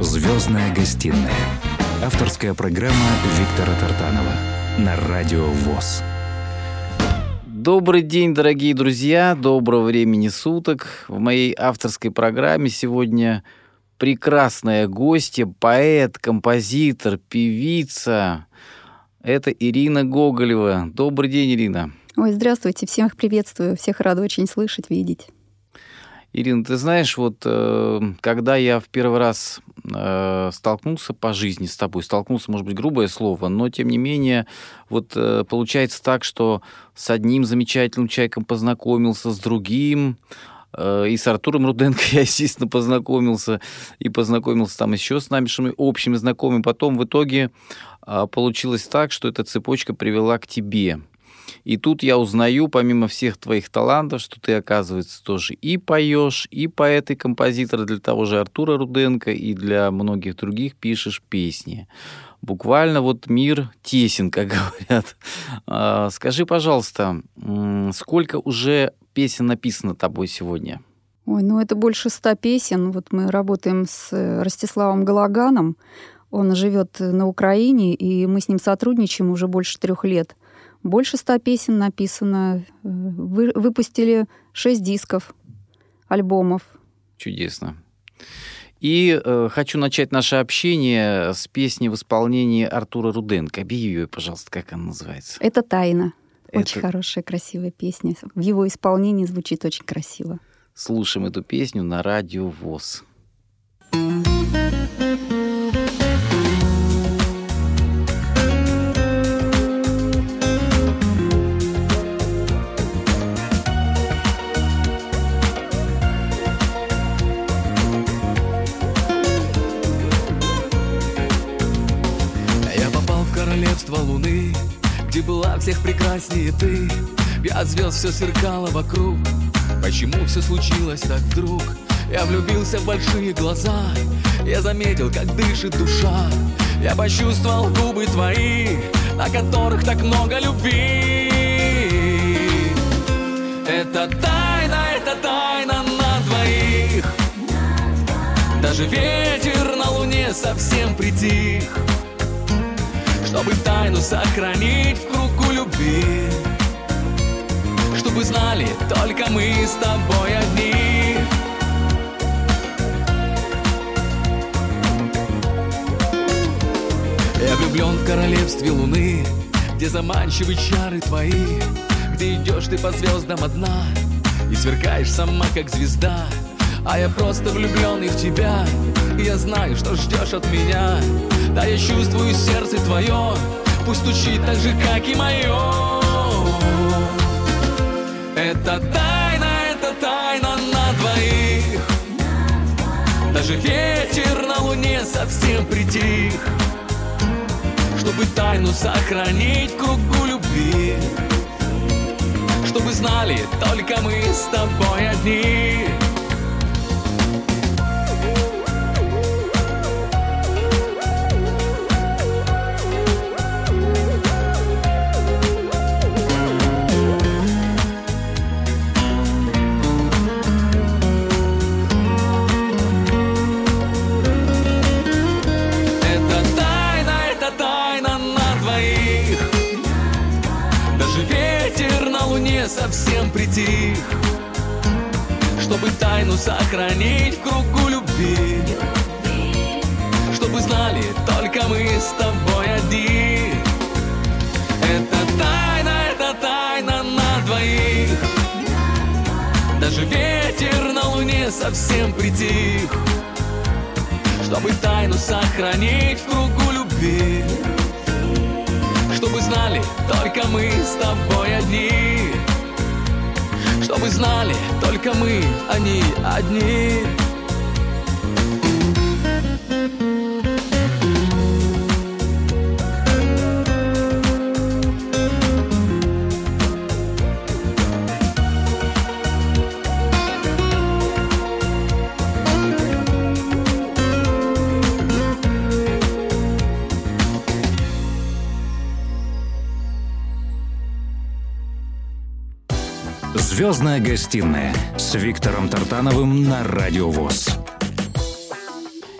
Звездная гостиная. Авторская программа Виктора Тартанова на Радио ВОЗ. Добрый день, дорогие друзья, доброго времени суток. В моей авторской программе сегодня прекрасная гостья, поэт, композитор, певица. Это Ирина Гоголева. Добрый день, Ирина. Ой, здравствуйте, всех приветствую, всех рада очень слышать, видеть. Ирина, ты знаешь, вот э, когда я в первый раз э, столкнулся по жизни с тобой, столкнулся, может быть, грубое слово, но тем не менее, вот э, получается так, что с одним замечательным человеком познакомился, с другим, и с Артуром Руденко я, естественно, познакомился, и познакомился там еще с нашими общими знакомыми. Потом в итоге получилось так, что эта цепочка привела к тебе. И тут я узнаю, помимо всех твоих талантов, что ты, оказывается, тоже и поешь, и поэт, и композитор для того же Артура Руденко, и для многих других пишешь песни. Буквально вот мир тесен, как говорят. А, скажи, пожалуйста, сколько уже песен написано тобой сегодня? Ой, ну это больше ста песен. Вот мы работаем с э, Ростиславом Галаганом. Он живет на Украине, и мы с ним сотрудничаем уже больше трех лет. Больше ста песен написано. Вы, выпустили шесть дисков, альбомов. Чудесно. И э, хочу начать наше общение с песни в исполнении Артура Руденко. Объяви ее, пожалуйста, как она называется. Это «Тайна». Это... Очень хорошая, красивая песня. В его исполнении звучит очень красиво. Слушаем эту песню на радио ВОЗ. Всех прекраснее ты. Я звезд все сверкало вокруг. Почему все случилось так вдруг? Я влюбился в большие глаза. Я заметил, как дышит душа. Я почувствовал губы твои На которых так много любви. Это тайна, это тайна на двоих. Даже ветер на луне совсем притих. Чтобы тайну сохранить в любви. Чтобы знали только мы с тобой одни. Я влюблен в королевстве луны Где заманчивы чары твои Где идешь ты по звездам одна И сверкаешь сама, как звезда. А я просто влюбленный в тебя я знаю, что ждешь от меня. Да я чувствую сердце твое Пусть стучит так же, как и мое Это тайна, это тайна на двоих. Даже ветер на луне совсем притих. Чтобы тайну сохранить в кругу любви. Чтобы знали только мы с тобой одни Чтобы тайну сохранить в кругу любви. Чтобы знали только мы с тобой одни. Это тайна, это тайна на двоих. Даже ветер на луне совсем притих. Чтобы тайну сохранить в кругу любви. Чтобы знали только мы с тобой одни чтобы знали только мы, они одни. «Звездная гостиная» с Виктором Тартановым на Радио ВОЗ.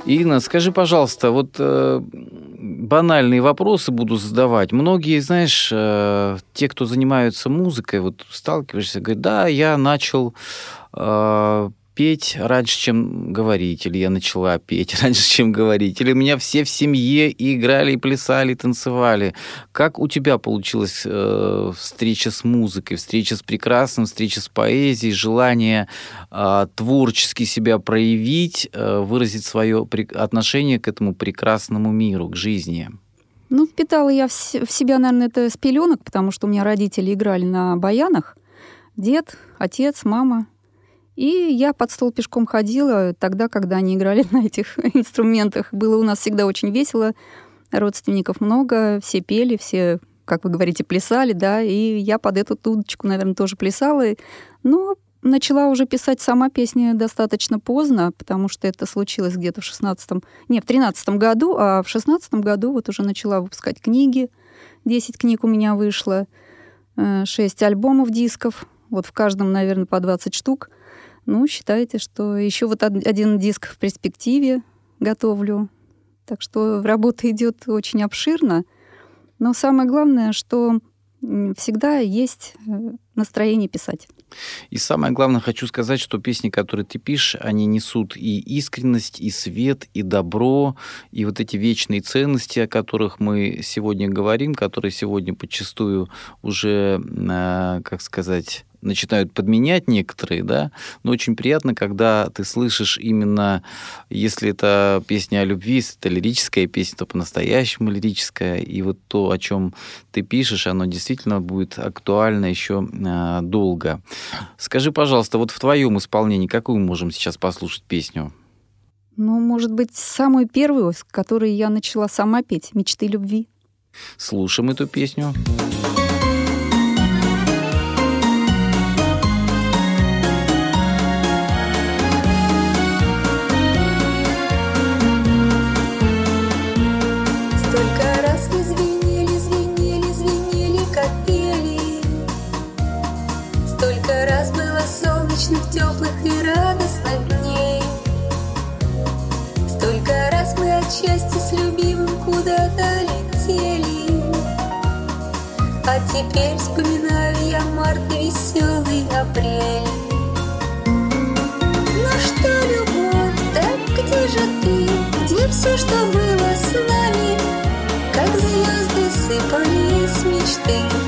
Ирина, скажи, пожалуйста, вот э, банальные вопросы буду задавать. Многие, знаешь, э, те, кто занимаются музыкой, вот сталкиваешься, говорят, да, я начал э, петь раньше, чем говорить, или я начала петь раньше, чем говорить, или у меня все в семье и играли, и плясали, и танцевали. Как у тебя получилась э, встреча с музыкой, встреча с прекрасным, встреча с поэзией, желание э, творчески себя проявить, э, выразить свое отношение к этому прекрасному миру, к жизни? Ну, впитала я в себя, наверное, это с пеленок, потому что у меня родители играли на баянах. Дед, отец, мама — и я под стол пешком ходила тогда, когда они играли на этих инструментах. Было у нас всегда очень весело, родственников много, все пели, все, как вы говорите, плясали, да, и я под эту дудочку, наверное, тоже плясала. Но начала уже писать сама песни достаточно поздно, потому что это случилось где-то в 16 не, в 13 году, а в 16 году вот уже начала выпускать книги. 10 книг у меня вышло, 6 э, альбомов дисков, вот в каждом, наверное, по 20 штук. Ну, считайте, что еще вот один диск в перспективе готовлю. Так что работа идет очень обширно. Но самое главное, что всегда есть э, настроение писать. И самое главное, хочу сказать, что песни, которые ты пишешь, они несут и искренность, и свет, и добро, и вот эти вечные ценности, о которых мы сегодня говорим, которые сегодня подчастую уже, э, как сказать, начинают подменять некоторые, да, но очень приятно, когда ты слышишь именно, если это песня о любви, если это лирическая песня, то по-настоящему лирическая, и вот то, о чем ты пишешь, оно действительно будет актуально еще э, долго. Скажи, пожалуйста, вот в твоем исполнении какую мы можем сейчас послушать песню? Ну, может быть, самую первую, с которой я начала сама петь «Мечты любви». Слушаем эту песню. Песню. Счастье с любимым куда-то летели. А теперь вспоминаю я март и веселый апрель. Ну что, любовь, так где же ты? Где все, что было с нами? Как звезды сыпались мечты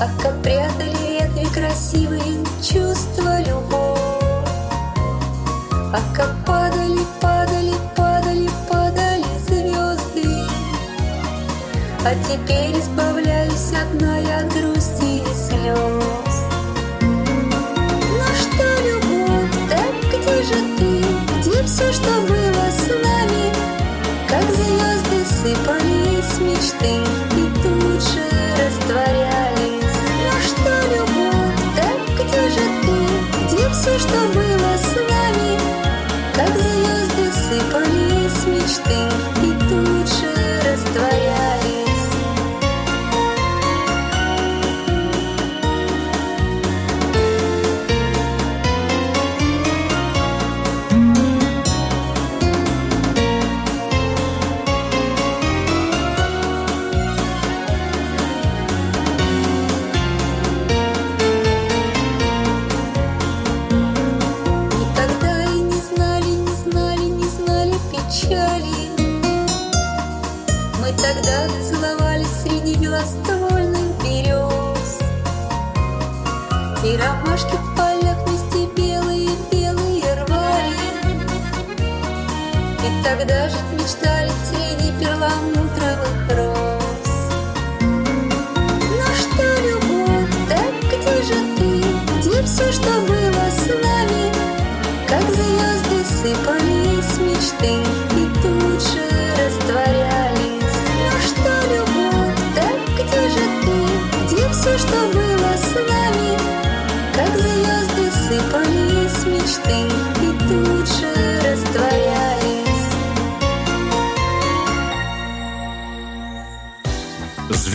А как прятали ветви красивые чувства любовь, А как падали А теперь избавляюсь одна я от грусти все,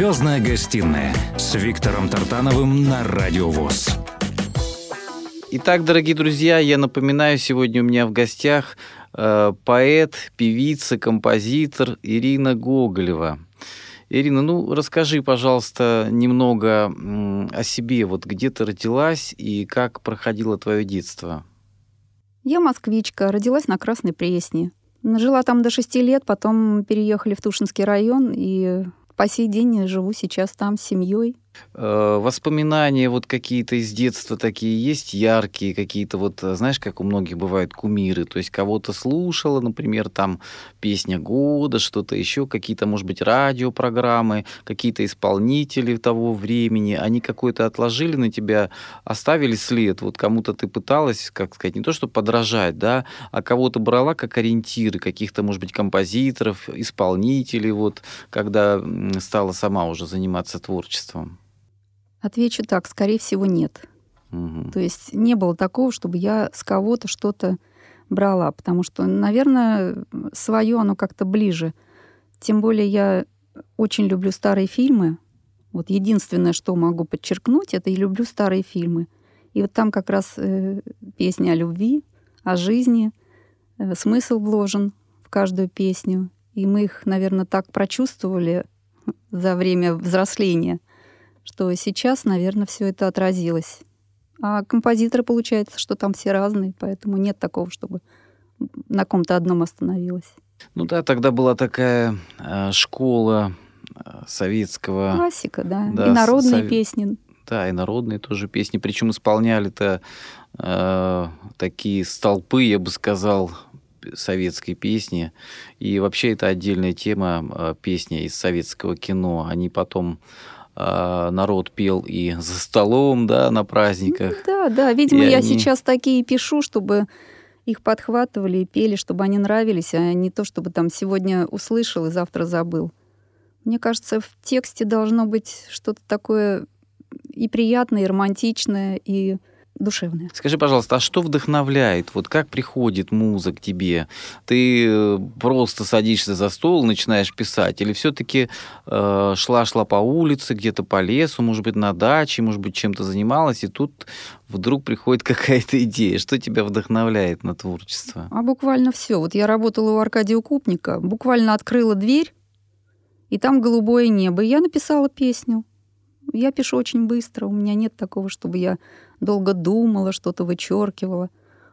Звездная гостиная с Виктором Тартановым на Радио ВОЗ. Итак, дорогие друзья, я напоминаю, сегодня у меня в гостях э, поэт, певица, композитор Ирина Гоголева. Ирина, ну расскажи, пожалуйста, немного м, о себе. Вот где ты родилась и как проходило твое детство? Я москвичка, родилась на Красной Пресне. Жила там до шести лет, потом переехали в Тушинский район, и по сей день живу сейчас там с семьей. Э, Воспоминания вот какие-то из детства такие есть, яркие какие-то вот, э, знаешь, как у многих бывают кумиры, то есть кого-то слушала, например, там песня года, что-то еще, какие-то, может быть, радиопрограммы, какие-то исполнители того времени, они какой-то отложили на тебя, оставили след, вот кому-то ты пыталась, как сказать, не то, что подражать, да, а кого-то брала как ориентиры, каких-то, может быть, композиторов, исполнителей, вот, когда стала сама уже заниматься творчеством. Отвечу так, скорее всего, нет. Мгм. То есть не было такого, чтобы я с кого-то что-то брала, потому что, наверное, свое оно как-то ближе. Тем более я очень люблю старые фильмы. Вот единственное, что могу подчеркнуть, это я люблю старые фильмы. И вот там как раз э, песня о любви, о жизни, э, смысл вложен в каждую песню. И мы их, наверное, так прочувствовали за время взросления, что сейчас, наверное, все это отразилось. А композиторы, получается, что там все разные, поэтому нет такого, чтобы на ком-то одном остановилась. Ну да, тогда была такая э, школа э, советского, Классика, да. Да, И народные сове- песни. да, и народные тоже песни. Причем исполняли-то э, такие столпы, я бы сказал, советской песни. И вообще это отдельная тема э, песни из советского кино. Они потом народ пел и за столом, да, на праздниках. Да, да. Видимо, И я они- сейчас такие пишу, чтобы их подхватывали и пели, чтобы они нравились, а не то, чтобы там сегодня услышал и завтра забыл. Мне кажется, в тексте должно быть что-то такое и приятное, и романтичное, и душевное. Скажи, пожалуйста, а что вдохновляет? Вот как приходит муза к тебе? Ты э, просто садишься за стол, начинаешь писать, или все-таки шла-шла по улице, где-то по лесу, может быть, на даче, может быть, чем-то занималась, и тут вдруг приходит какая-то идея. Что тебя вдохновляет на творчество? А буквально все. Вот я работала у Аркадия Укупника, буквально открыла дверь, и там голубое небо. И я написала песню. Я пишу очень быстро. У меня нет такого, чтобы я долго думала, что-то вычеркивала.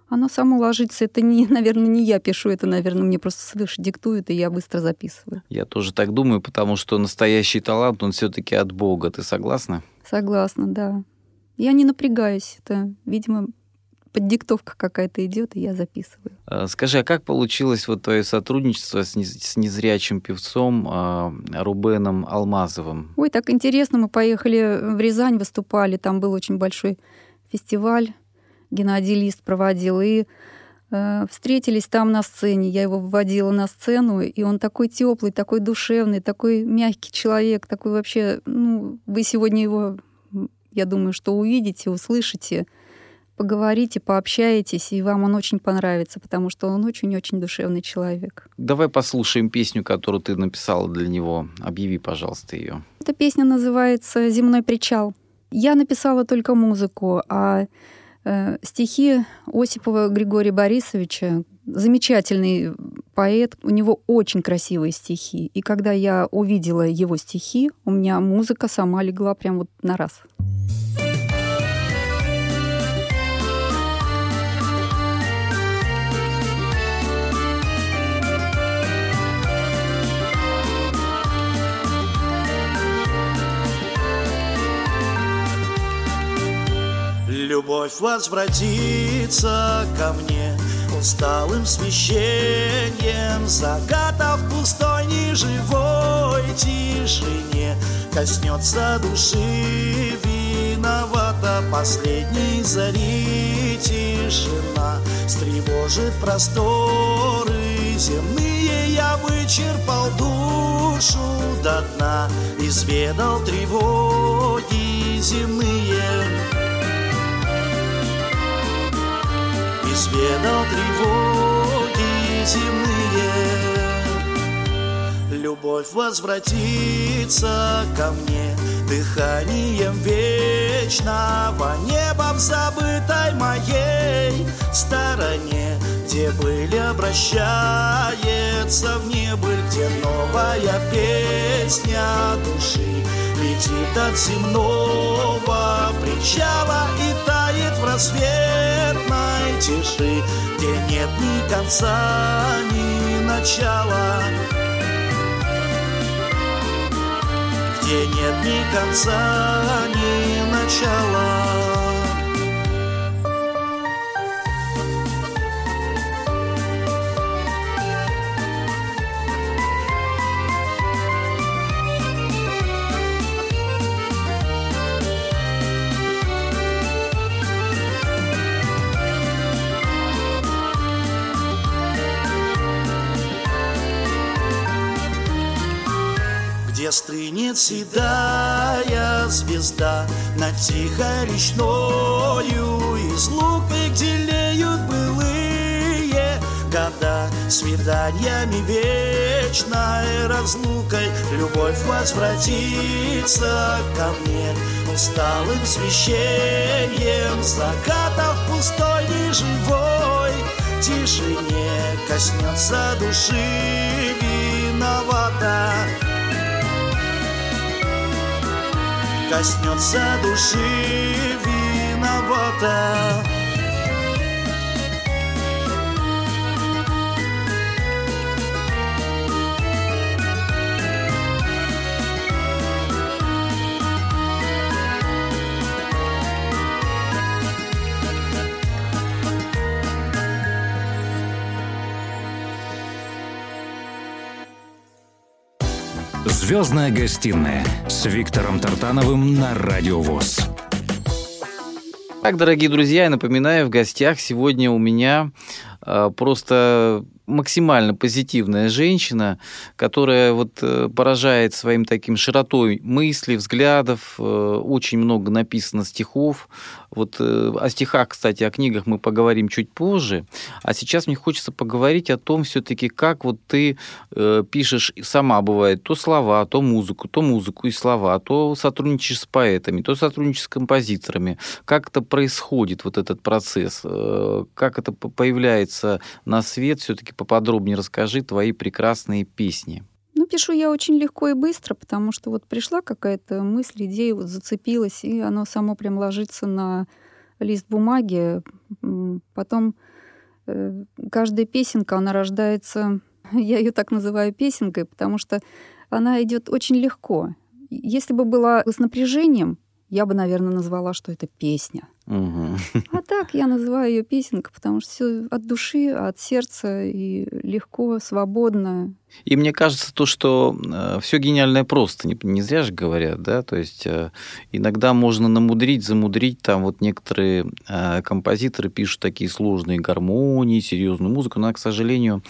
Оно само ложится. Это, не, наверное, не я пишу, это, наверное, мне просто свыше диктуют, и я быстро записываю. Я тоже так думаю, потому что настоящий талант, он все-таки от Бога. Ты согласна? Согласна, да. Я не напрягаюсь. Это, видимо, поддиктовка какая-то идет, и я записываю. Э, Скажи, а как получилось вот твое сотрудничество с, с незрячим певцом э, Рубеном Алмазовым? Ой, так интересно, мы поехали в Рязань, выступали, там был очень большой фестиваль, Геннадий Лист проводил, и э, встретились там на сцене, я его вводила на сцену, и он такой теплый, такой душевный, такой мягкий человек, такой вообще, ну, вы сегодня его, я думаю, что увидите, услышите, поговорите, пообщаетесь, и вам он очень понравится, потому что он очень-очень душевный человек. Давай послушаем песню, которую ты написала для него. Объяви, пожалуйста, ее. Эта песня называется «Земной причал». Я написала только музыку, а э, стихи Осипова Григория Борисовича замечательный поэт, у него очень красивые стихи. И когда я увидела его стихи, у меня музыка сама легла прям вот на раз. Любовь возвратится ко мне усталым смещением, Загадав пустой неживой тишине, Коснется души виновата последней зари тишина, Стревожит просторы земные я вычерпал душу до дна, изведал тревоги земные. Изведал тревоги земные. Любовь возвратится ко мне Дыханием вечного неба В забытой моей стороне Где были обращается в небыль Где новая песня души Летит от земного причала И тает в рассветной тиши Где нет ни конца, ни начала где нет ни конца, ни начала. Стынет седая звезда Над тихой речною Из лука где леют былые года. Свиданиями вечной разлукой Любовь возвратится ко мне. Усталым священием Закатов пустой и живой Тишине коснется души виновата коснется души виновата. Звездная гостиная с Виктором Тартановым на Радио ВОЗ. Так, дорогие друзья, я напоминаю, в гостях сегодня у меня э, просто максимально позитивная женщина, которая вот э, поражает своим таким широтой мыслей, взглядов. Э, очень много написано стихов. Вот э, о стихах, кстати, о книгах мы поговорим чуть позже. А сейчас мне хочется поговорить о том все-таки, как вот ты пишешь сама бывает то слова, то музыку, то музыку и слова, то сотрудничаешь с поэтами, то сотрудничаешь с композиторами. Как это происходит, вот этот процесс? Как это появляется на свет все-таки поподробнее расскажи твои прекрасные песни. Пишу я очень легко и быстро, потому что вот пришла какая-то мысль, идея, вот зацепилась, и оно само прям ложится на лист бумаги. Потом э, каждая песенка, она рождается, я ее так называю песенкой, потому что она идет очень легко. Если бы была с напряжением, я бы, наверное, назвала, что это песня. Угу. А так я называю ее песенка, потому что все от души, от сердца и легко, свободно. И мне кажется, то, что э, все гениальное просто, не, не зря же говорят, да, то есть э, иногда можно намудрить, замудрить, там вот некоторые э, композиторы пишут такие сложные гармонии, серьезную музыку, но, к сожалению,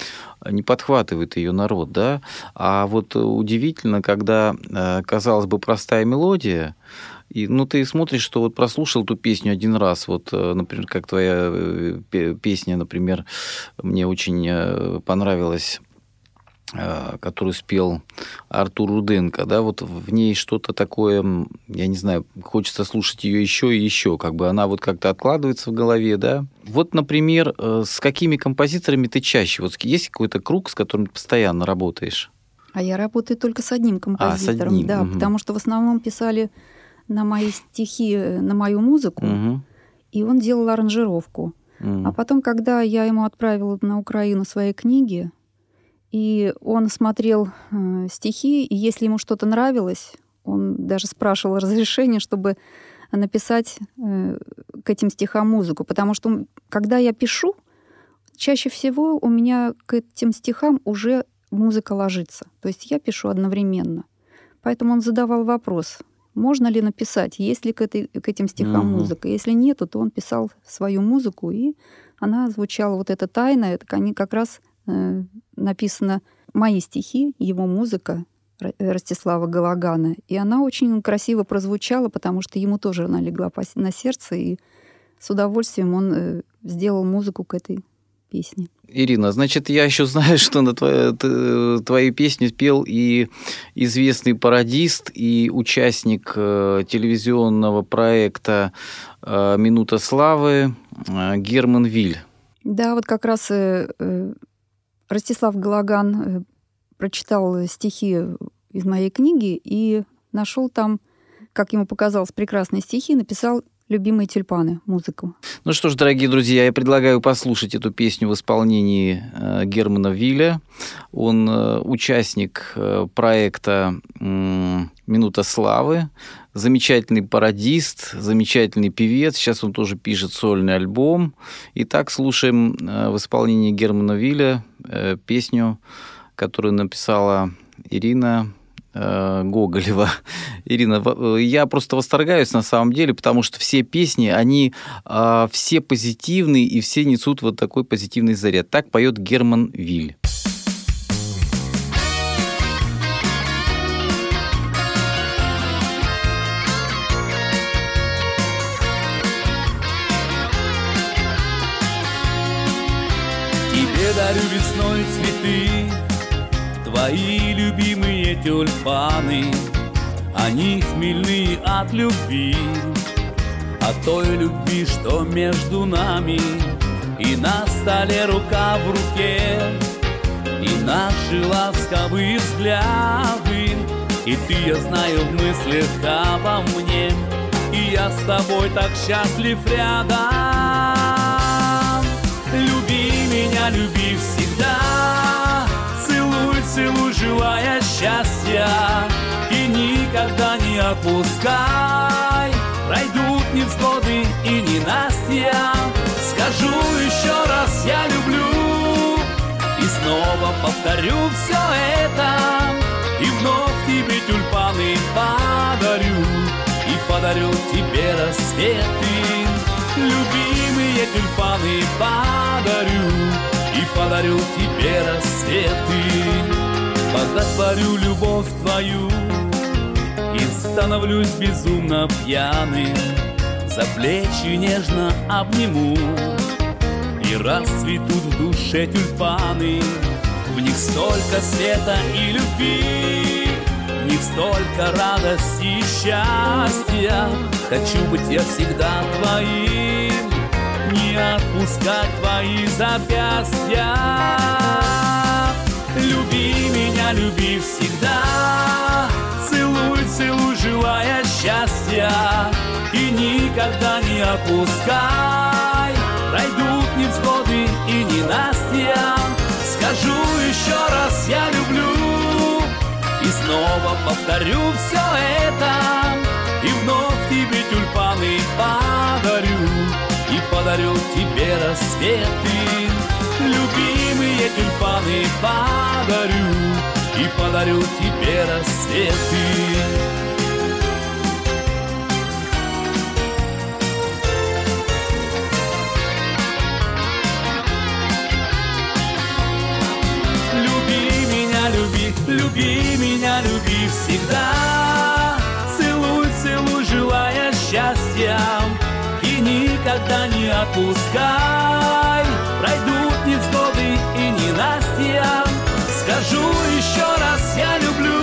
не подхватывает ее народ, да, а вот удивительно, когда, э, казалось бы, простая мелодия, и, ну, ты смотришь, что вот прослушал эту песню один раз, вот, э, например, как твоя э, песня, например, мне очень э, понравилась которую спел Артур Руденко, да, вот в ней что-то такое, я не знаю, хочется слушать ее еще и еще, как бы она вот как-то откладывается в голове, да. Вот, например, с какими композиторами ты чаще? Вот есть какой-то круг, с которым ты постоянно работаешь? А я работаю только с одним композитором, а, с одним. да, угу. потому что в основном писали на мои стихи, э, на мою музыку, угу. и он делал аранжировку. Угу. А потом, когда я ему отправила на Украину свои книги, и он смотрел э, стихи, и если ему что-то нравилось, он даже спрашивал разрешения, чтобы написать э, к этим стихам музыку. Потому что когда я пишу, чаще всего у меня к этим стихам уже музыка ложится. То есть я пишу одновременно. Поэтому он задавал вопрос, можно ли написать, есть ли к, этой, к этим стихам Мгм. музыка. Если нету, то он писал свою музыку, и она звучала вот эта тайна, это они как раз э, написаны мои стихи, его музыка Р- Ростислава Галагана. И она очень красиво прозвучала, потому что ему тоже она легла на сердце, и с удовольствием он э, сделал музыку к этой песне. Ирина, значит, я еще знаю, что на твою, твою песню пел и известный пародист, и участник э, телевизионного проекта э, «Минута славы» э, Герман Виль. Да, вот как раз Ростислав Галаган прочитал стихи из моей книги и нашел там, как ему показалось, прекрасные стихи, написал «Любимые тюльпаны» музыку. Ну что ж, дорогие друзья, я предлагаю послушать эту песню в исполнении э, Германа Вилля. Он э, участник э, проекта «Минута славы», замечательный пародист, замечательный певец. Сейчас он тоже пишет сольный альбом. Итак, слушаем в исполнении Германа Вилля песню, которую написала Ирина Гоголева. Ирина, э, я просто восторгаюсь на самом деле, потому что все песни, они э, все позитивные и все несут вот такой позитивный заряд. Так поет Герман Виль. Тебе дарю весной цветы, твои любимые тюльпаны, они хмельные от любви, от той любви, что между нами, и на столе рука в руке, и наши ласковые взгляды, и ты, я знаю, в мыслях обо мне, и я с тобой так счастлив рядом. Люби меня, люби всегда, целуй, целуй, желая счастья, и никогда не отпускай. Пройдут невзгоды и ненастья, скажу еще раз, я люблю, и снова повторю все это, и вновь тебе тюльпаны подарю, и подарю тебе рассветы. Любимые тюльпаны подарю, и подарю тебе рассветы. Боготворю любовь твою, и становлюсь безумно пьяным, за плечи нежно обниму. И расцветут в душе тюльпаны. В них столько света и любви. В них столько радости и счастья. Хочу быть я всегда твоим Не отпускать твои запястья. Люби меня, люби всегда. Целуй, целуй, желая счастья. И никогда не отпускай. Пройдут невзгоды и ненастья. Скажу еще раз, я люблю. И снова повторю все это подарю тебе рассветы Любимые тюльпаны подарю И подарю тебе рассветы Люби люби меня, люби всегда. Целуй, целуй, желая счастья. Никогда не отпускай. Пройдут невзгоды и ненастья. Скажу еще раз, я люблю.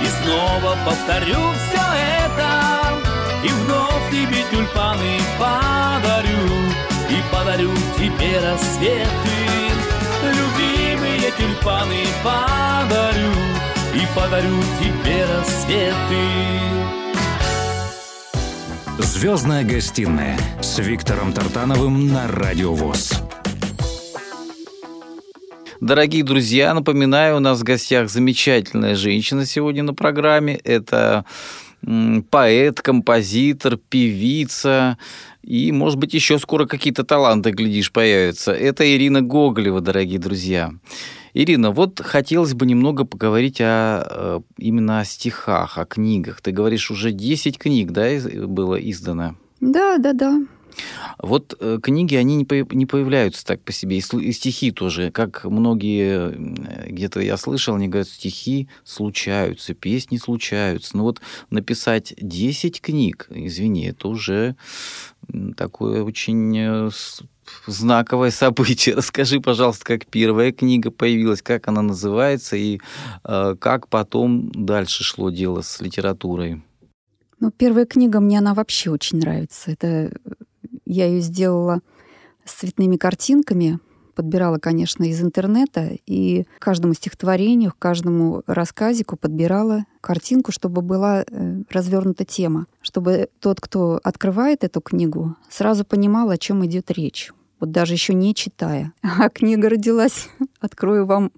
И снова повторю все это. И вновь тебе тюльпаны подарю. И подарю тебе рассветы. Любимые тюльпаны подарю И подарю тебе рассветы Звездная гостиная с Виктором Тартановым на Радио ВОЗ. Дорогие друзья, напоминаю, у нас в гостях замечательная женщина сегодня на программе. Это поэт, композитор, певица. И, может быть, еще скоро какие-то таланты, глядишь, появятся. Это Ирина Гоголева, дорогие друзья. Ирина, вот хотелось бы немного поговорить о, э, именно о стихах, о книгах. Ты говоришь, уже 10 книг, да, было издано? Да, да, да. Вот э, книги, они не, по- не появляются так по себе, и, и стихи тоже. Как многие, э, где-то я слышал, они говорят, стихи случаются, песни случаются. Но вот написать 10 книг, извини, это уже такое очень э, знаковое событие. Расскажи, пожалуйста, как первая книга появилась, как она называется и э, как потом дальше шло дело с литературой. Ну, первая книга мне она вообще очень нравится. Это э, я ее сделала с цветными картинками, подбирала, конечно, из интернета, и каждому стихотворению, каждому рассказику подбирала картинку, чтобы была э, развернута тема, чтобы тот, кто открывает эту книгу, сразу понимал, о чем идет речь. Вот даже еще не читая. А книга родилась, открою вам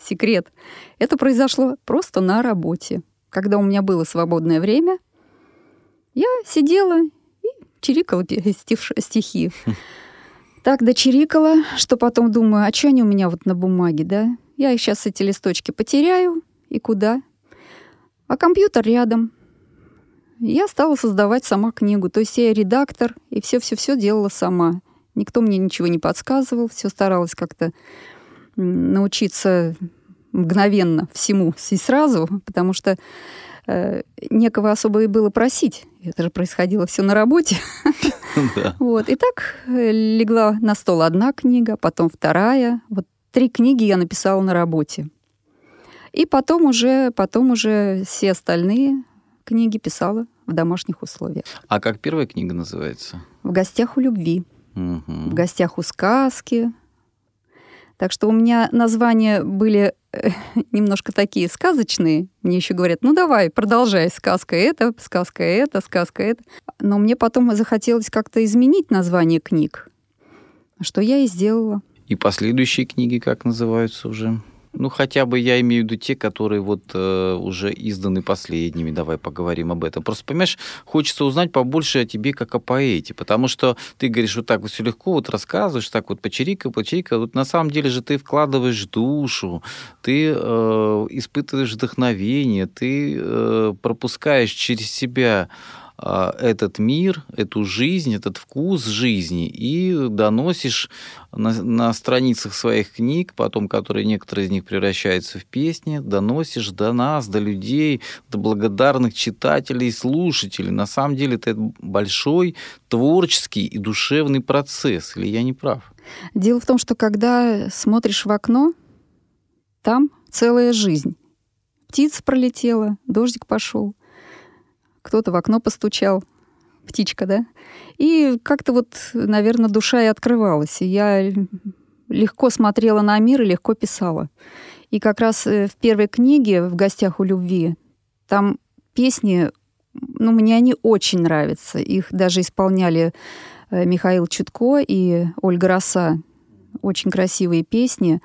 секрет. Это произошло просто на работе. Когда у меня было свободное время, я сидела и чирикала стихи. Так дочирикала, что потом думаю, а что они у меня вот на бумаге, да? Я сейчас эти листочки потеряю, и куда? А компьютер рядом. Я стала создавать сама книгу. То есть я редактор, и все-все-все делала сама. Никто мне ничего не подсказывал, все старалась как-то научиться мгновенно всему и сразу, потому что некого особо и было просить. Это же происходило все на работе. Вот. И так э, легла на стол одна книга, потом вторая. Вот три книги я написала на работе. И потом уже, потом уже все остальные книги писала в домашних условиях. А как первая книга называется? В гостях у любви, в гостях у сказки. Так что у меня названия были э, немножко такие сказочные. Мне еще говорят, ну давай, продолжай, сказка это, сказка это, сказка это. Но мне потом захотелось как-то изменить название книг, что я и сделала. И последующие книги как называются уже? Ну, хотя бы я имею в виду те, которые вот э, уже изданы последними. Давай поговорим об этом. Просто, понимаешь, хочется узнать побольше о тебе, как о поэте. Потому что ты говоришь вот так вот все легко, вот рассказываешь, так вот почерика, почерика. Вот на самом деле же ты вкладываешь душу, ты э, испытываешь вдохновение, ты э, пропускаешь через себя этот мир, эту жизнь, этот вкус жизни и доносишь на, на страницах своих книг, потом, которые некоторые из них превращаются в песни, доносишь до нас, до людей, до благодарных читателей слушателей. На самом деле это большой творческий и душевный процесс, или я не прав? Дело в том, что когда смотришь в окно, там целая жизнь. Птица пролетела, дождик пошел, кто-то в окно постучал, птичка, да? И как-то вот, наверное, душа и открывалась. И я легко смотрела на мир и легко писала. И как раз э, в первой книге «В гостях у любви» там песни, ну, мне они очень нравятся. Их даже исполняли э, Михаил Чутко и Ольга Роса. Очень красивые песни.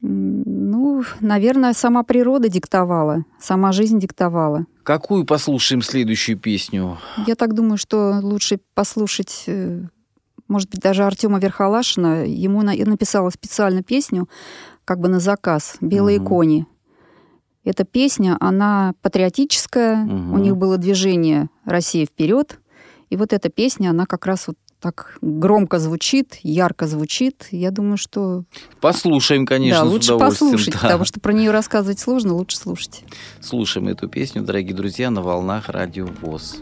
Ну, наверное, сама природа диктовала, сама жизнь диктовала. Какую послушаем следующую песню? Я так думаю, что лучше послушать, э, может быть, даже Артема Верхолашина. Ему на- я написала специально песню, как бы на заказ «Белые Мгм. кони». Эта песня, она патриотическая, Мгм. у них было движение «Россия вперед», и вот эта песня, она как раз вот так громко звучит, ярко звучит. Я думаю, что Послушаем, конечно, да, лучше послушать, да. потому что про нее рассказывать сложно, лучше слушать. Слушаем эту песню, дорогие друзья, на волнах радио ВОЗ.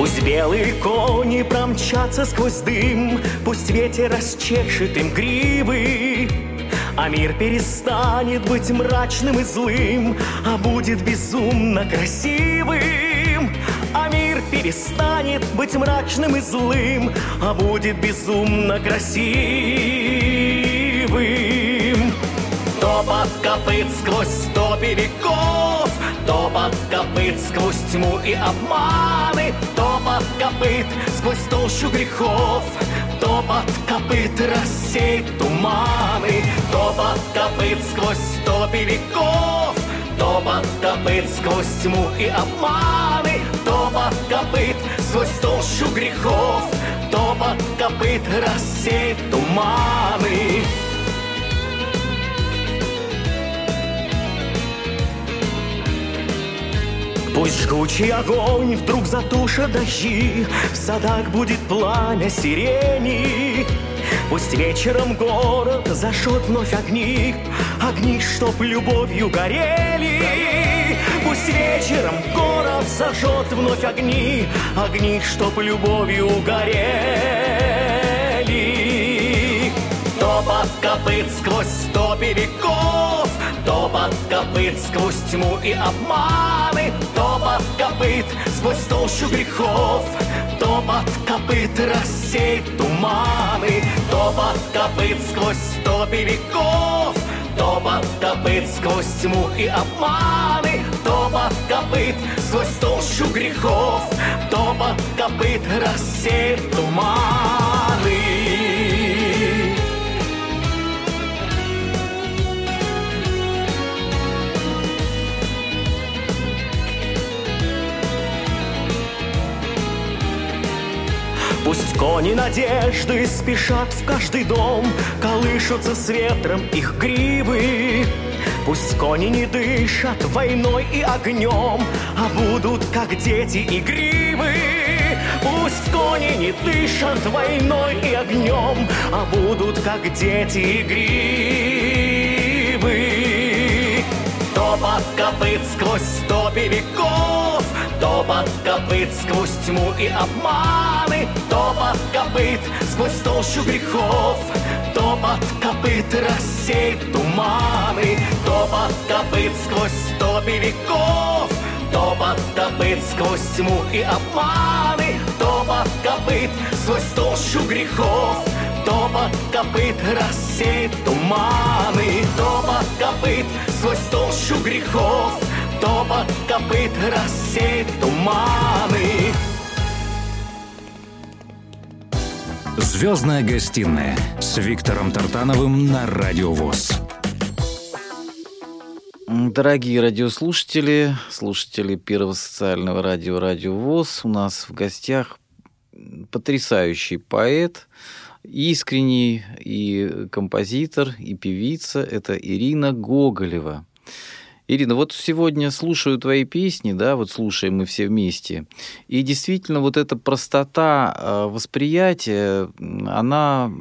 Пусть белые кони промчатся сквозь дым, Пусть ветер расчешет им гривы, А мир перестанет быть мрачным и злым, А будет безумно красивым. А мир перестанет быть мрачным и злым, А будет безумно красивым. Топот копыт сквозь стопи веков, Топот копыт сквозь тьму и обманы, Топот копыт сквозь толщу грехов, Топот копыт рассеет туманы, Топот копыт сквозь стопи веков, Топот копыт сквозь тьму и обманы, Топот копыт сквозь толщу грехов, Топот копыт рассеет туманы. Пусть жгучий огонь вдруг затушит дожди, В садах будет пламя сирени. Пусть вечером город зажжет вновь огни, Огни, чтоб любовью горели. Пусть вечером город зажжет вновь огни, Огни, чтоб любовью горели. Топот копыт сквозь стопи веков, Топот копыт сквозь тьму и обманы, Топот копыт сквозь толщу грехов, Топот копыт рассеет туманы, Топот копыт сквозь стопи веков, Топот копыт сквозь тьму и обманы, Топот копыт сквозь толщу грехов, Топот копыт рассеет туманы. Пусть кони надежды спешат в каждый дом, Колышутся с ветром их гривы. Пусть кони не дышат войной и огнем, А будут, как дети, игривы. Пусть кони не дышат войной и огнем, А будут, как дети, игривы. Топот копыт сквозь стопи веков, копыт сквозь тьму и обманы, Топот копыт сквозь толщу грехов, Топот копыт рассеет туманы, Топот копыт сквозь стопи веков, Топот копыт сквозь тьму и обманы, Топот копыт сквозь толщу грехов, Топот копыт рассеет туманы, Топот копыт сквозь толщу грехов, Топот копыт рассеет туманы. Звездная гостиная с Виктором Тартановым на Радио ВОЗ. Дорогие радиослушатели, слушатели Первого социального радио «Радио ВОЗ», у нас в гостях потрясающий поэт, искренний и композитор, и певица. Это Ирина Гоголева. Ирина, вот сегодня слушаю твои песни, да, вот слушаем мы все вместе, и действительно вот эта простота э, восприятия, она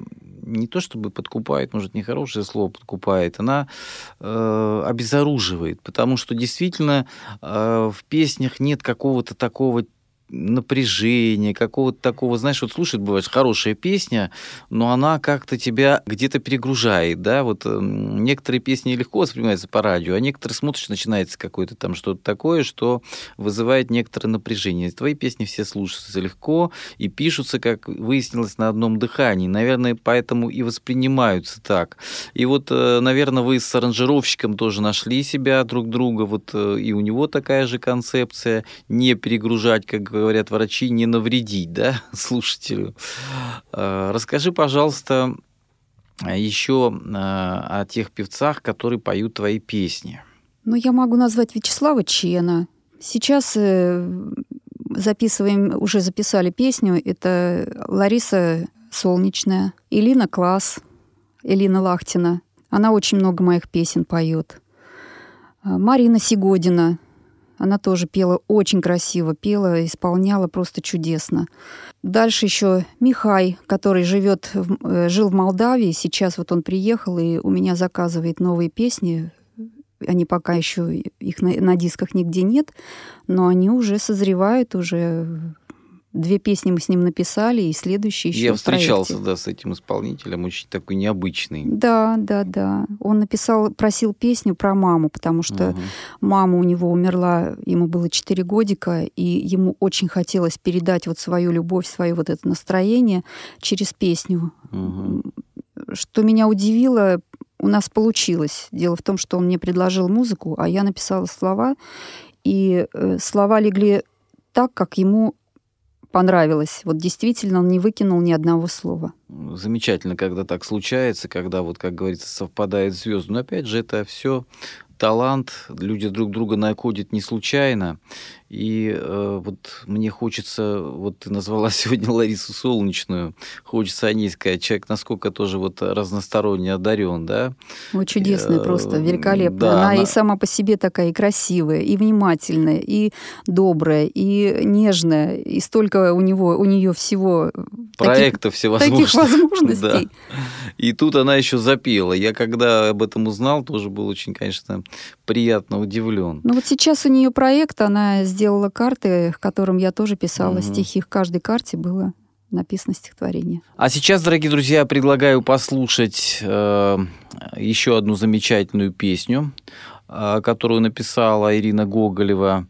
не то чтобы подкупает, может, нехорошее слово подкупает, она э, обезоруживает, потому что действительно э, в песнях нет какого-то такого напряжения, какого-то такого, знаешь, вот слушает, бывает, хорошая песня, но она как-то тебя где-то перегружает, да, вот э, некоторые песни легко воспринимаются по радио, а некоторые смотришь, начинается какое-то там что-то такое, что вызывает некоторое напряжение. Твои песни все слушаются легко и пишутся, как выяснилось, на одном дыхании. Наверное, поэтому и воспринимаются так. И вот, э, наверное, вы с аранжировщиком тоже нашли себя друг друга, вот э, и у него такая же концепция, не перегружать, как говорят врачи, не навредить, да, слушателю. А, расскажи, пожалуйста, еще а, о тех певцах, которые поют твои песни. Ну, я могу назвать Вячеслава Чена. Сейчас э, записываем, уже записали песню. Это Лариса Солнечная, Элина Класс, Элина Лахтина. Она очень много моих песен поет. Марина Сигодина, она тоже пела очень красиво, пела, исполняла просто чудесно. Дальше еще Михай, который живет, э, жил в Молдавии, сейчас вот он приехал и у меня заказывает новые песни. Они пока еще их на, на дисках нигде нет, но они уже созревают, уже Две песни мы с ним написали, и следующие еще Я встречался, да, с этим исполнителем, очень такой необычный. Да, да, да. Он написал, просил песню про маму, потому что угу. мама у него умерла, ему было 4 годика, и ему очень хотелось передать вот свою любовь, свое вот это настроение через песню. Угу. Что меня удивило, у нас получилось. Дело в том, что он мне предложил музыку, а я написала слова, и э, слова легли так, как ему понравилось. Вот действительно он не выкинул ни одного слова. Замечательно, когда так случается, когда вот, как говорится, совпадает звезды. Но опять же, это все талант, люди друг друга находят не случайно. И э, вот мне хочется, вот ты назвала сегодня Ларису Солнечную, хочется о ней сказать, человек насколько тоже вот разносторонне одарен, да? Ну, чудесная Э, просто, великолепная. да, она, она- и сама по себе такая и красивая, и внимательная, и добрая, и нежная, и столько у него, у нее всего таких, Проектов всевозможных. таких возможностей. Да. И тут она еще запела. Я когда об этом узнал, тоже был очень, конечно, приятно удивлен. Ну вот сейчас у нее проект, она сделала карты, к которым я тоже писала Мгм. стихи. В каждой карте было написано стихотворение. А сейчас, дорогие друзья, предлагаю послушать э, еще одну замечательную песню, э, которую написала Ирина Гоголева.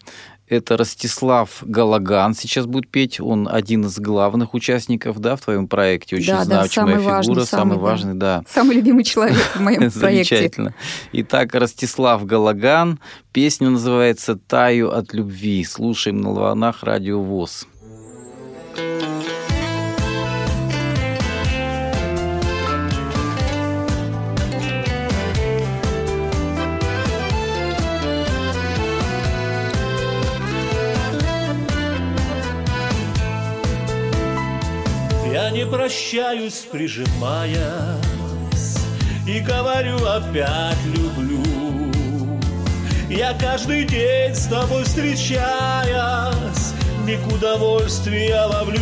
Это Ростислав Галаган сейчас будет петь. Он один из главных участников, да, в твоем проекте. Очень Да, да, значимая самый важный, фигура, самый, самый да. важный, да. Самый любимый человек в моем проекте. Замечательно. Итак, Ростислав Галаган. Песня называется «Таю от любви». Слушаем на волнах радио ВОЗ. Не прощаюсь, прижимаясь, И говорю опять люблю. Я каждый день с тобой встречаясь, Миг удовольствия ловлю.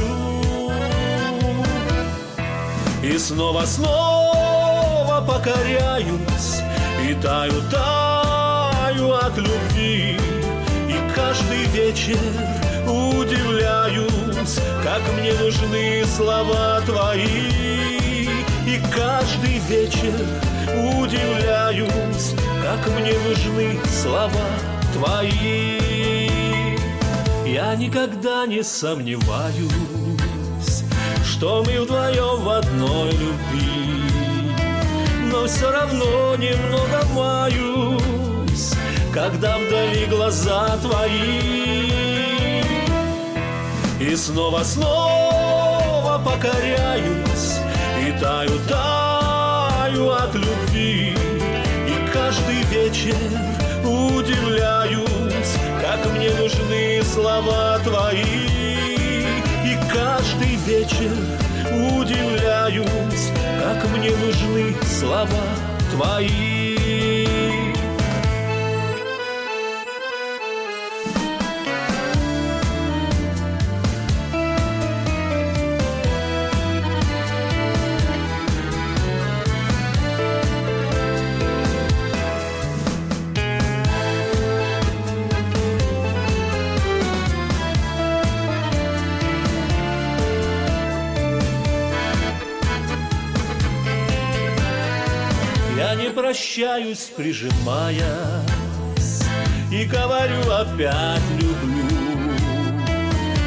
И снова, снова покоряюсь, И таю, таю от любви. И каждый вечер удивляюсь, как мне нужны слова твои. И каждый вечер удивляюсь, как мне нужны слова твои. Я никогда не сомневаюсь, что мы вдвоем в одной любви. Но все равно немного маюсь, когда вдали глаза твои. И снова, снова покоряюсь, и таю, таю от любви. И каждый вечер удивляюсь, как мне нужны слова твои. И каждый вечер удивляюсь, как мне нужны слова твои. Прощаюсь, прижимаясь, И говорю опять люблю.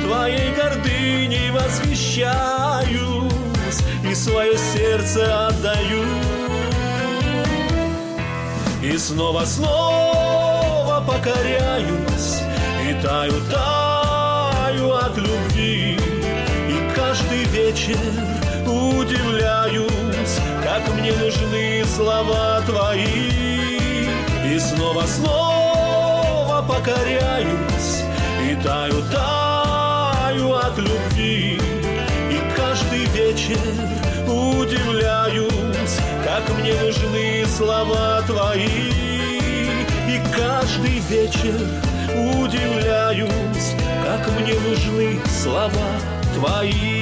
Твоей гордыней восхищаюсь И свое сердце отдаю. И снова, снова покоряюсь И таю, таю от любви И каждый вечер удивляюсь Как мне нужны слова твои. И снова, снова покоряюсь И таю, таю от любви. И каждый вечер удивляюсь Как мне нужны слова твои. И каждый вечер удивляюсь Как мне нужны слова твои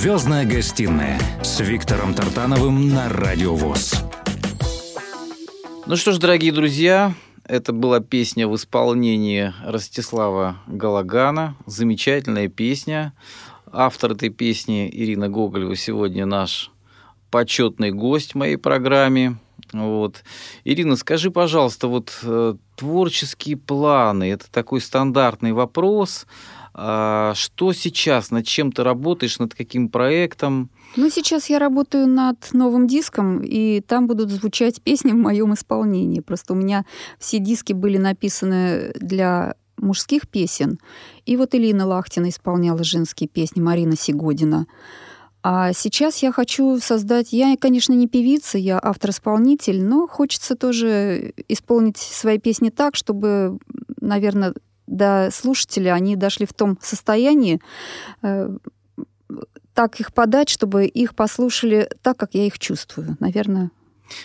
Звездная гостиная с Виктором Тартановым на Радио ВОЗ. Ну что ж, дорогие друзья, это была песня в исполнении Ростислава Галагана. Замечательная песня. Автор этой песни Ирина Гоголева сегодня наш почетный гость в моей программе. Вот. Ирина, скажи, пожалуйста, вот э, творческие планы, это такой стандартный вопрос. А, что сейчас, над чем ты работаешь, над каким проектом? Ну, сейчас я работаю над новым диском, и там будут звучать песни в моем исполнении. Просто у меня все диски были написаны для мужских песен. И вот Элина Лахтина исполняла женские песни, Марина Сигодина. А сейчас я хочу создать... Я, конечно, не певица, я автор-исполнитель, но хочется тоже исполнить свои песни так, чтобы, наверное, до слушателя они дошли в том состоянии, э, так их подать, чтобы их послушали так, как я их чувствую. Наверное,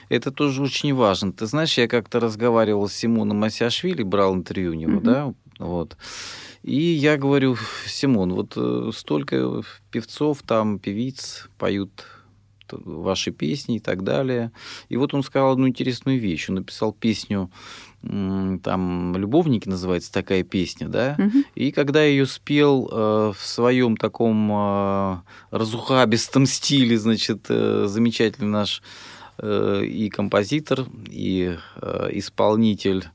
это тоже очень важно. Ты знаешь, я как-то разговаривал с Симоном Масяшвили, брал интервью у него, mm-hmm. да, вот. И я говорю, Симон, вот э, столько певцов, там, певиц поют ваши песни и так далее. И вот он сказал одну интересную вещь. Он написал песню там «Любовники» называется такая песня, да, угу. и когда ее спел э, в своем таком э, разухабистом стиле, значит, э, замечательный наш э, и композитор, и э, исполнитель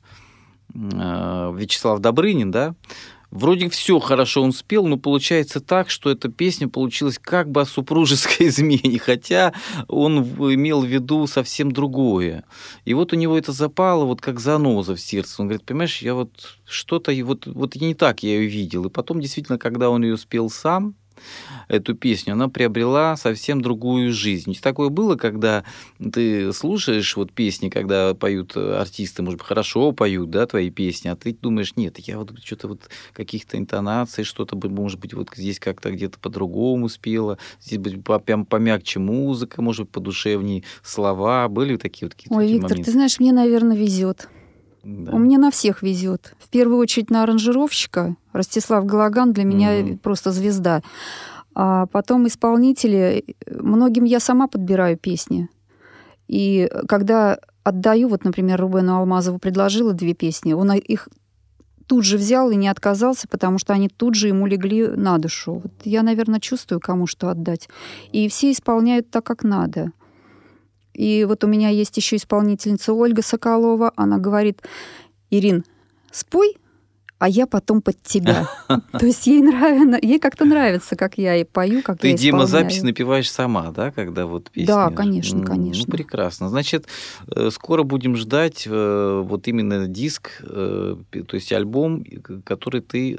э, Вячеслав Добрынин, да, Вроде все хорошо он спел, но получается так, что эта песня получилась как бы о супружеской измене, хотя он имел в виду совсем другое. И вот у него это запало вот как заноза в сердце. Он говорит, понимаешь, я вот что-то, вот, вот не так я ее видел. И потом действительно, когда он ее спел сам, эту песню, она приобрела совсем другую жизнь. Такое было, когда ты слушаешь вот песни, когда поют артисты, может быть, хорошо поют, да, твои песни, а ты думаешь, нет, я вот что-то вот каких-то интонаций, что-то, может быть, вот здесь как-то где-то по-другому спела, здесь быть прям помягче музыка, может быть, подушевнее слова. Были такие вот какие-то Ой, Виктор, моменты? ты знаешь, мне, наверное, везет. Да. У меня на всех везет. В первую очередь на аранжировщика. Ростислав Галаган для меня угу. просто звезда. А потом исполнители. Многим я сама подбираю песни. И когда отдаю, вот, например, Рубену Алмазову предложила две песни, он их тут же взял и не отказался, потому что они тут же ему легли на душу. Вот я, наверное, чувствую, кому что отдать. И все исполняют так, как надо. И вот у меня есть еще исполнительница Ольга Соколова. Она говорит, Ирин, спой, а я потом под тебя. То есть ей нравится, ей как-то нравится, как я и пою, как Ты я Дима запись напиваешь сама, да, когда вот песни? Да, конечно, конечно. Ну, прекрасно. Значит, э, скоро будем ждать э, вот именно диск, э, то есть альбом, который ты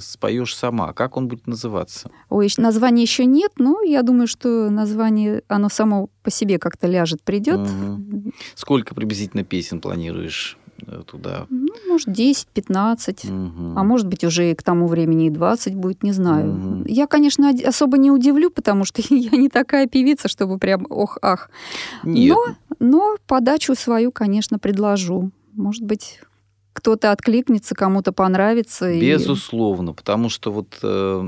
споешь сама. Как он будет называться? Ой, названия еще нет, но я думаю, что название, оно само по себе как-то ляжет, придет. Угу. Сколько приблизительно песен планируешь? Э, туда? Ну, может, 10-15, угу. а может быть, уже и к тому времени и 20 будет, не знаю. Угу. Я, конечно, особо не удивлю, потому что я не такая певица, чтобы прям ох-ах. Но, но подачу свою, конечно, предложу. Может быть, кто-то откликнется, кому-то понравится. Безусловно, и... потому что вот э,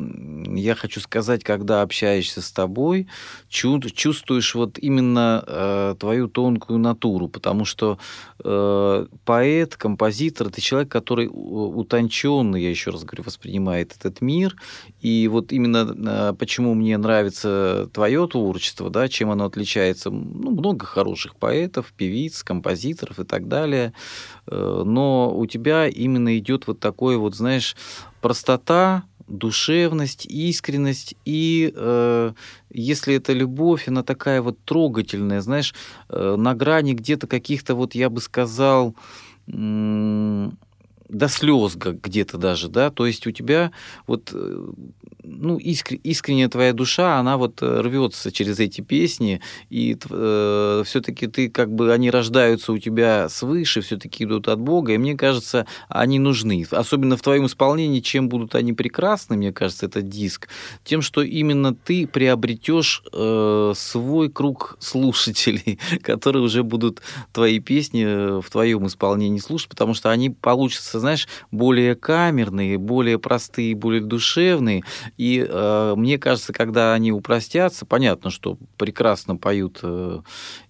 я хочу сказать, когда общаешься с тобой, чу- чувствуешь вот именно э, твою тонкую натуру, потому что э, поэт, композитор, это человек, который утонченный, я еще раз говорю, воспринимает этот мир, и вот именно э, почему мне нравится твое творчество, да, чем оно отличается, ну, много хороших поэтов, певиц, композиторов и так далее, э, но у тебя именно идет вот такое вот, знаешь, простота, душевность, искренность и э, если это любовь, она такая вот трогательная, знаешь, э, на грани где-то каких-то вот я бы сказал э, до слез где-то даже, да, то есть у тебя вот э, ну, искр, искренняя твоя душа, она вот э, рвется через эти песни, и э, все-таки ты как бы они рождаются у тебя свыше, все-таки идут от Бога, и мне кажется, они нужны. Особенно в твоем исполнении, чем будут они прекрасны, мне кажется, этот диск, тем, что именно ты приобретешь э, свой круг слушателей, которые уже будут твои песни э, в твоем исполнении слушать, потому что они получатся, знаешь, более камерные, более простые, более душевные, и э, мне кажется, когда они упростятся, понятно, что прекрасно поют э,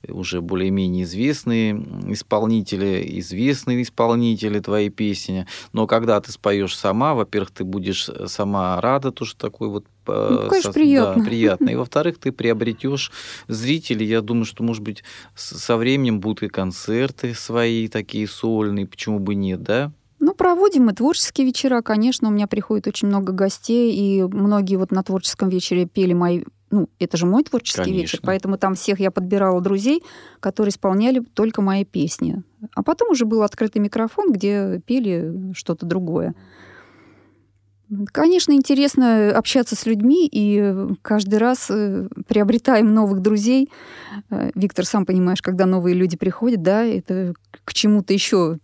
уже более-менее известные исполнители, известные исполнители твоей песни, но когда ты споешь сама, во-первых, ты будешь сама рада, то, что такой вот э, ну, конечно, со, приятно. Да, приятно. И во-вторых, ты приобретешь зрителей. Я думаю, что, может быть, со временем будут и концерты свои такие сольные, почему бы нет, да? Ну, проводим мы творческие вечера, конечно, у меня приходит очень много гостей, и многие вот на творческом вечере пели мои ну, это же мой творческий Конечно. вечер, поэтому там всех я подбирала друзей, которые исполняли только мои песни. А потом уже был открытый микрофон, где пели что-то другое. Конечно, интересно общаться с людьми, и каждый раз э, приобретаем новых друзей. Э, Виктор, сам понимаешь, когда новые люди приходят, да, это к чему-то еще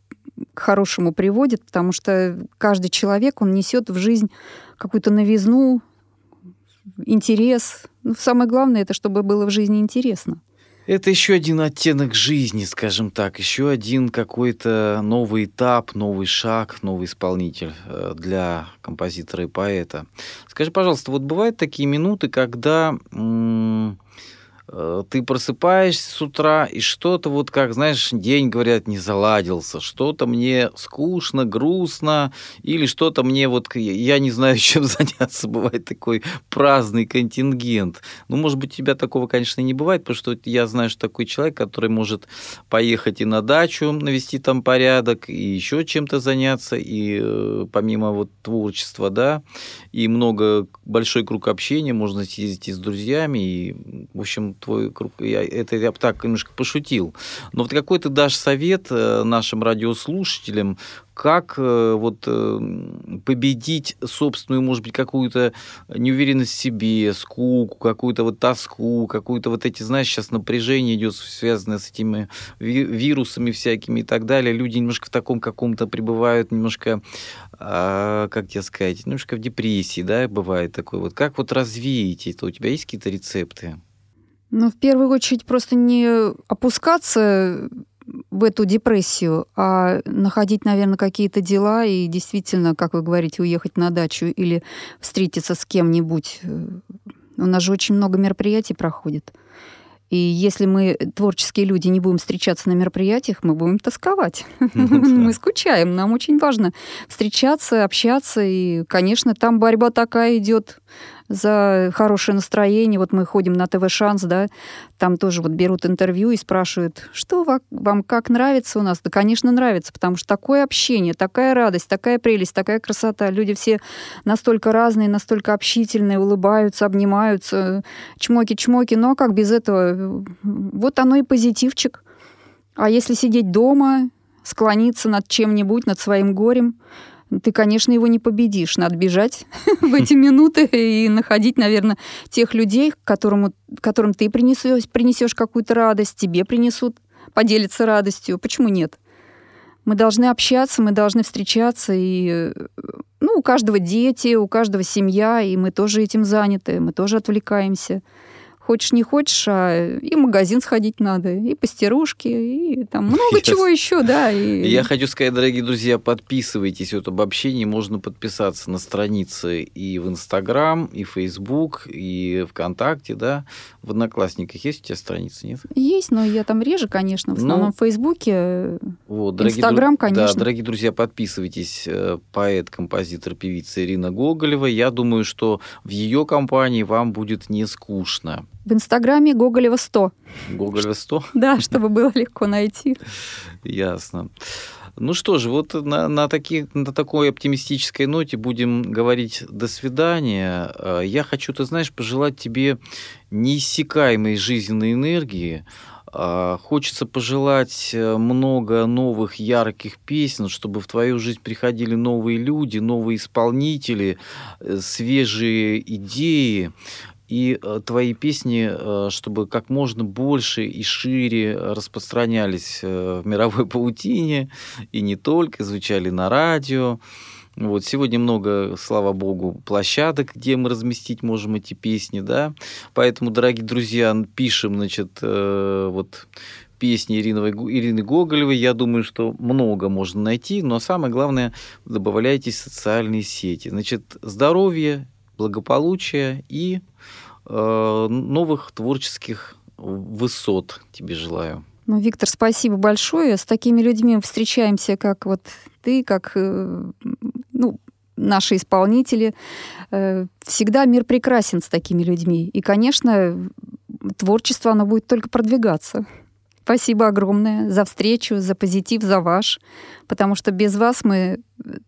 хорошему приводит, потому что каждый человек, он несет в жизнь какую-то новизну, интерес. Ну, самое главное, это чтобы было в жизни интересно. Это еще один оттенок жизни, скажем так, еще один какой-то новый этап, новый шаг, новый исполнитель э, для композитора и поэта. Скажи, пожалуйста, вот бывают такие минуты, когда м- ты просыпаешься с утра, и что-то вот, как, знаешь, день, говорят, не заладился, что-то мне скучно, грустно, или что-то мне вот, я не знаю, чем заняться, бывает такой праздный контингент. Ну, может быть, у тебя такого, конечно, не бывает, потому что я знаю, что такой человек, который может поехать и на дачу, навести там порядок, и еще чем-то заняться, и э, помимо вот творчества, да, и много, большой круг общения, можно съездить и с друзьями, и, в общем, твой круг, я, это я так немножко пошутил. Но вот какой ты дашь совет э, нашим радиослушателям, как э, вот э, победить собственную, может быть, какую-то неуверенность в себе, скуку, какую-то вот тоску, какую-то вот эти, знаешь, сейчас напряжение идет, связанное с этими вирусами всякими и так далее. Люди немножко в таком каком-то пребывают, немножко, а, как тебе сказать, немножко в депрессии, да, бывает такое. Вот как вот развеять это? У тебя есть какие-то рецепты? Ну, в первую очередь, просто не опускаться в эту депрессию, а находить, наверное, какие-то дела и действительно, как вы говорите, уехать на дачу или встретиться с кем-нибудь. У нас же очень много мероприятий проходит. И если мы, творческие люди, не будем встречаться на мероприятиях, мы будем тосковать. Мы скучаем. Нам очень важно встречаться, общаться. И, конечно, там борьба такая идет за хорошее настроение. Вот мы ходим на ТВ «Шанс», да, там тоже вот берут интервью и спрашивают, что вам как нравится у нас? Да, конечно, нравится, потому что такое общение, такая радость, такая прелесть, такая красота. Люди все настолько разные, настолько общительные, улыбаются, обнимаются, чмоки-чмоки. Ну а как без этого? Вот оно и позитивчик. А если сидеть дома, склониться над чем-нибудь, над своим горем, ты, конечно, его не победишь. Надо бежать в эти минуты и находить, наверное, тех людей, которому, которым ты принесешь, принесешь какую-то радость, тебе принесут, поделиться радостью. Почему нет? Мы должны общаться, мы должны встречаться, и ну, у каждого дети, у каждого семья, и мы тоже этим заняты, мы тоже отвлекаемся хочешь не хочешь, а и в магазин сходить надо, и постирушки, и там много yes. чего еще, да. И... Я хочу сказать, дорогие друзья, подписывайтесь. Вот об общении можно подписаться на страницы и в Инстаграм, и Фейсбук, и ВКонтакте, да. В Одноклассниках есть у тебя страницы, нет? Есть, но я там реже, конечно, в основном ну, в Фейсбуке, вот, Инстаграм, конечно. Да, дорогие друзья, подписывайтесь. Э, поэт, композитор, певица Ирина Гоголева. Я думаю, что в ее компании вам будет не скучно. В Инстаграме Гоголева 100. Гоголева 100? Да, чтобы было легко найти. Ясно. Ну что же, вот на, на, таки, на такой оптимистической ноте будем говорить до свидания. Э, я хочу, ты знаешь, пожелать тебе неиссякаемой жизненной энергии, э, Хочется пожелать э, много новых ярких песен, чтобы в твою жизнь приходили новые люди, новые исполнители, свежие идеи и э, твои песни, э, чтобы как можно больше и шире распространялись э, в мировой паутине, и не только, звучали на радио. Вот, сегодня много, слава богу, площадок, где мы разместить можем эти песни, да. Поэтому, дорогие друзья, пишем, значит, вот песни Ирины, Ирины Гоголевой. Я думаю, что много можно найти, но самое главное, добавляйте социальные сети. Значит, здоровье, благополучия и э, новых творческих высот тебе желаю. Ну, Виктор, спасибо большое. С такими людьми встречаемся, как вот ты, как э, ну, наши исполнители. Э, всегда мир прекрасен с такими людьми. И, конечно, творчество, оно будет только продвигаться. Спасибо огромное за встречу, за позитив, за ваш, потому что без вас мы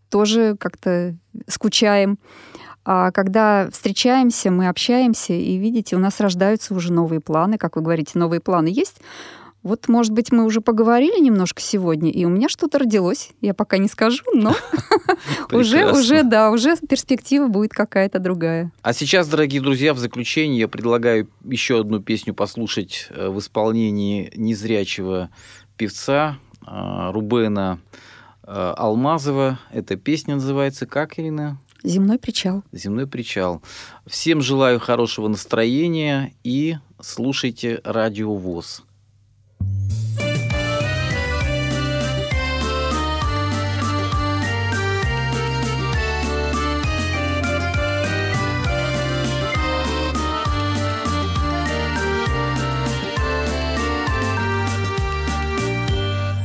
тоже как-то скучаем. А когда встречаемся, мы общаемся, и видите, у нас рождаются уже новые планы, как вы говорите, новые планы есть. Вот, может быть, мы уже поговорили немножко сегодня, и у меня что-то родилось. Я пока не скажу, но уже, уже, да, уже перспектива будет какая-то другая. А сейчас, дорогие друзья, в заключение я предлагаю еще одну песню послушать э, в исполнении незрячего певца э, Рубена э, Алмазова. Эта песня называется как, Ирина? Земной причал. Земной причал. Всем желаю хорошего настроения и слушайте радио ВОЗ.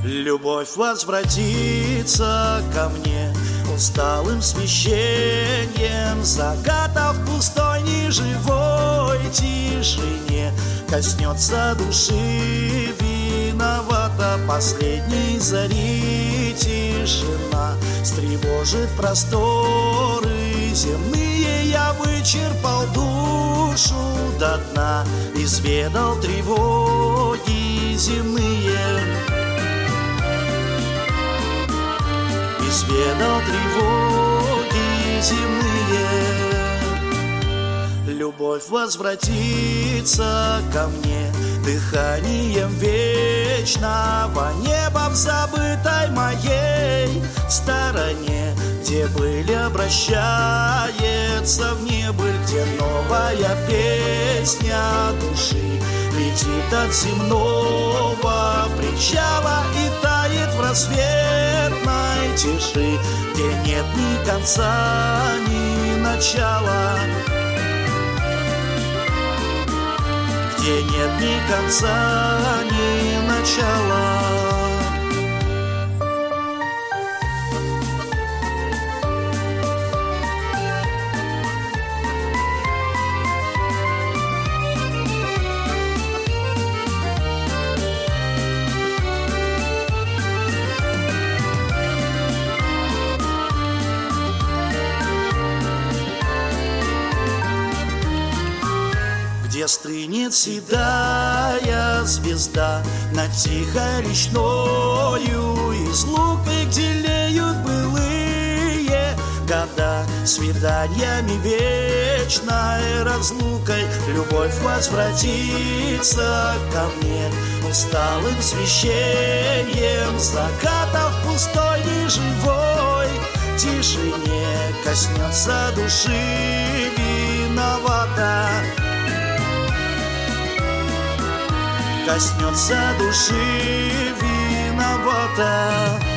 Любовь возвратится ко мне Усталым смещением Закатав пустой неживой тишине Коснется души виновата Последней зари тишина Стревожит просторы земные Я вычерпал душу до дна Изведал тревоги земные изведал тревоги земные. Любовь возвратится ко мне дыханием вечного неба в забытой моей стороне, где были обращается в небыль, где новая песня души летит от земного причала и тает в рассветной тиши, где нет ни конца, ни начала. Где нет ни конца, ни начала. Седая звезда Над тихой речною из лука, где леют былые года Свиданиями вечной разлукой Любовь возвратится ко мне. Усталым священием закатов пустой и живой Тишине коснется души виновата коснется души виновата.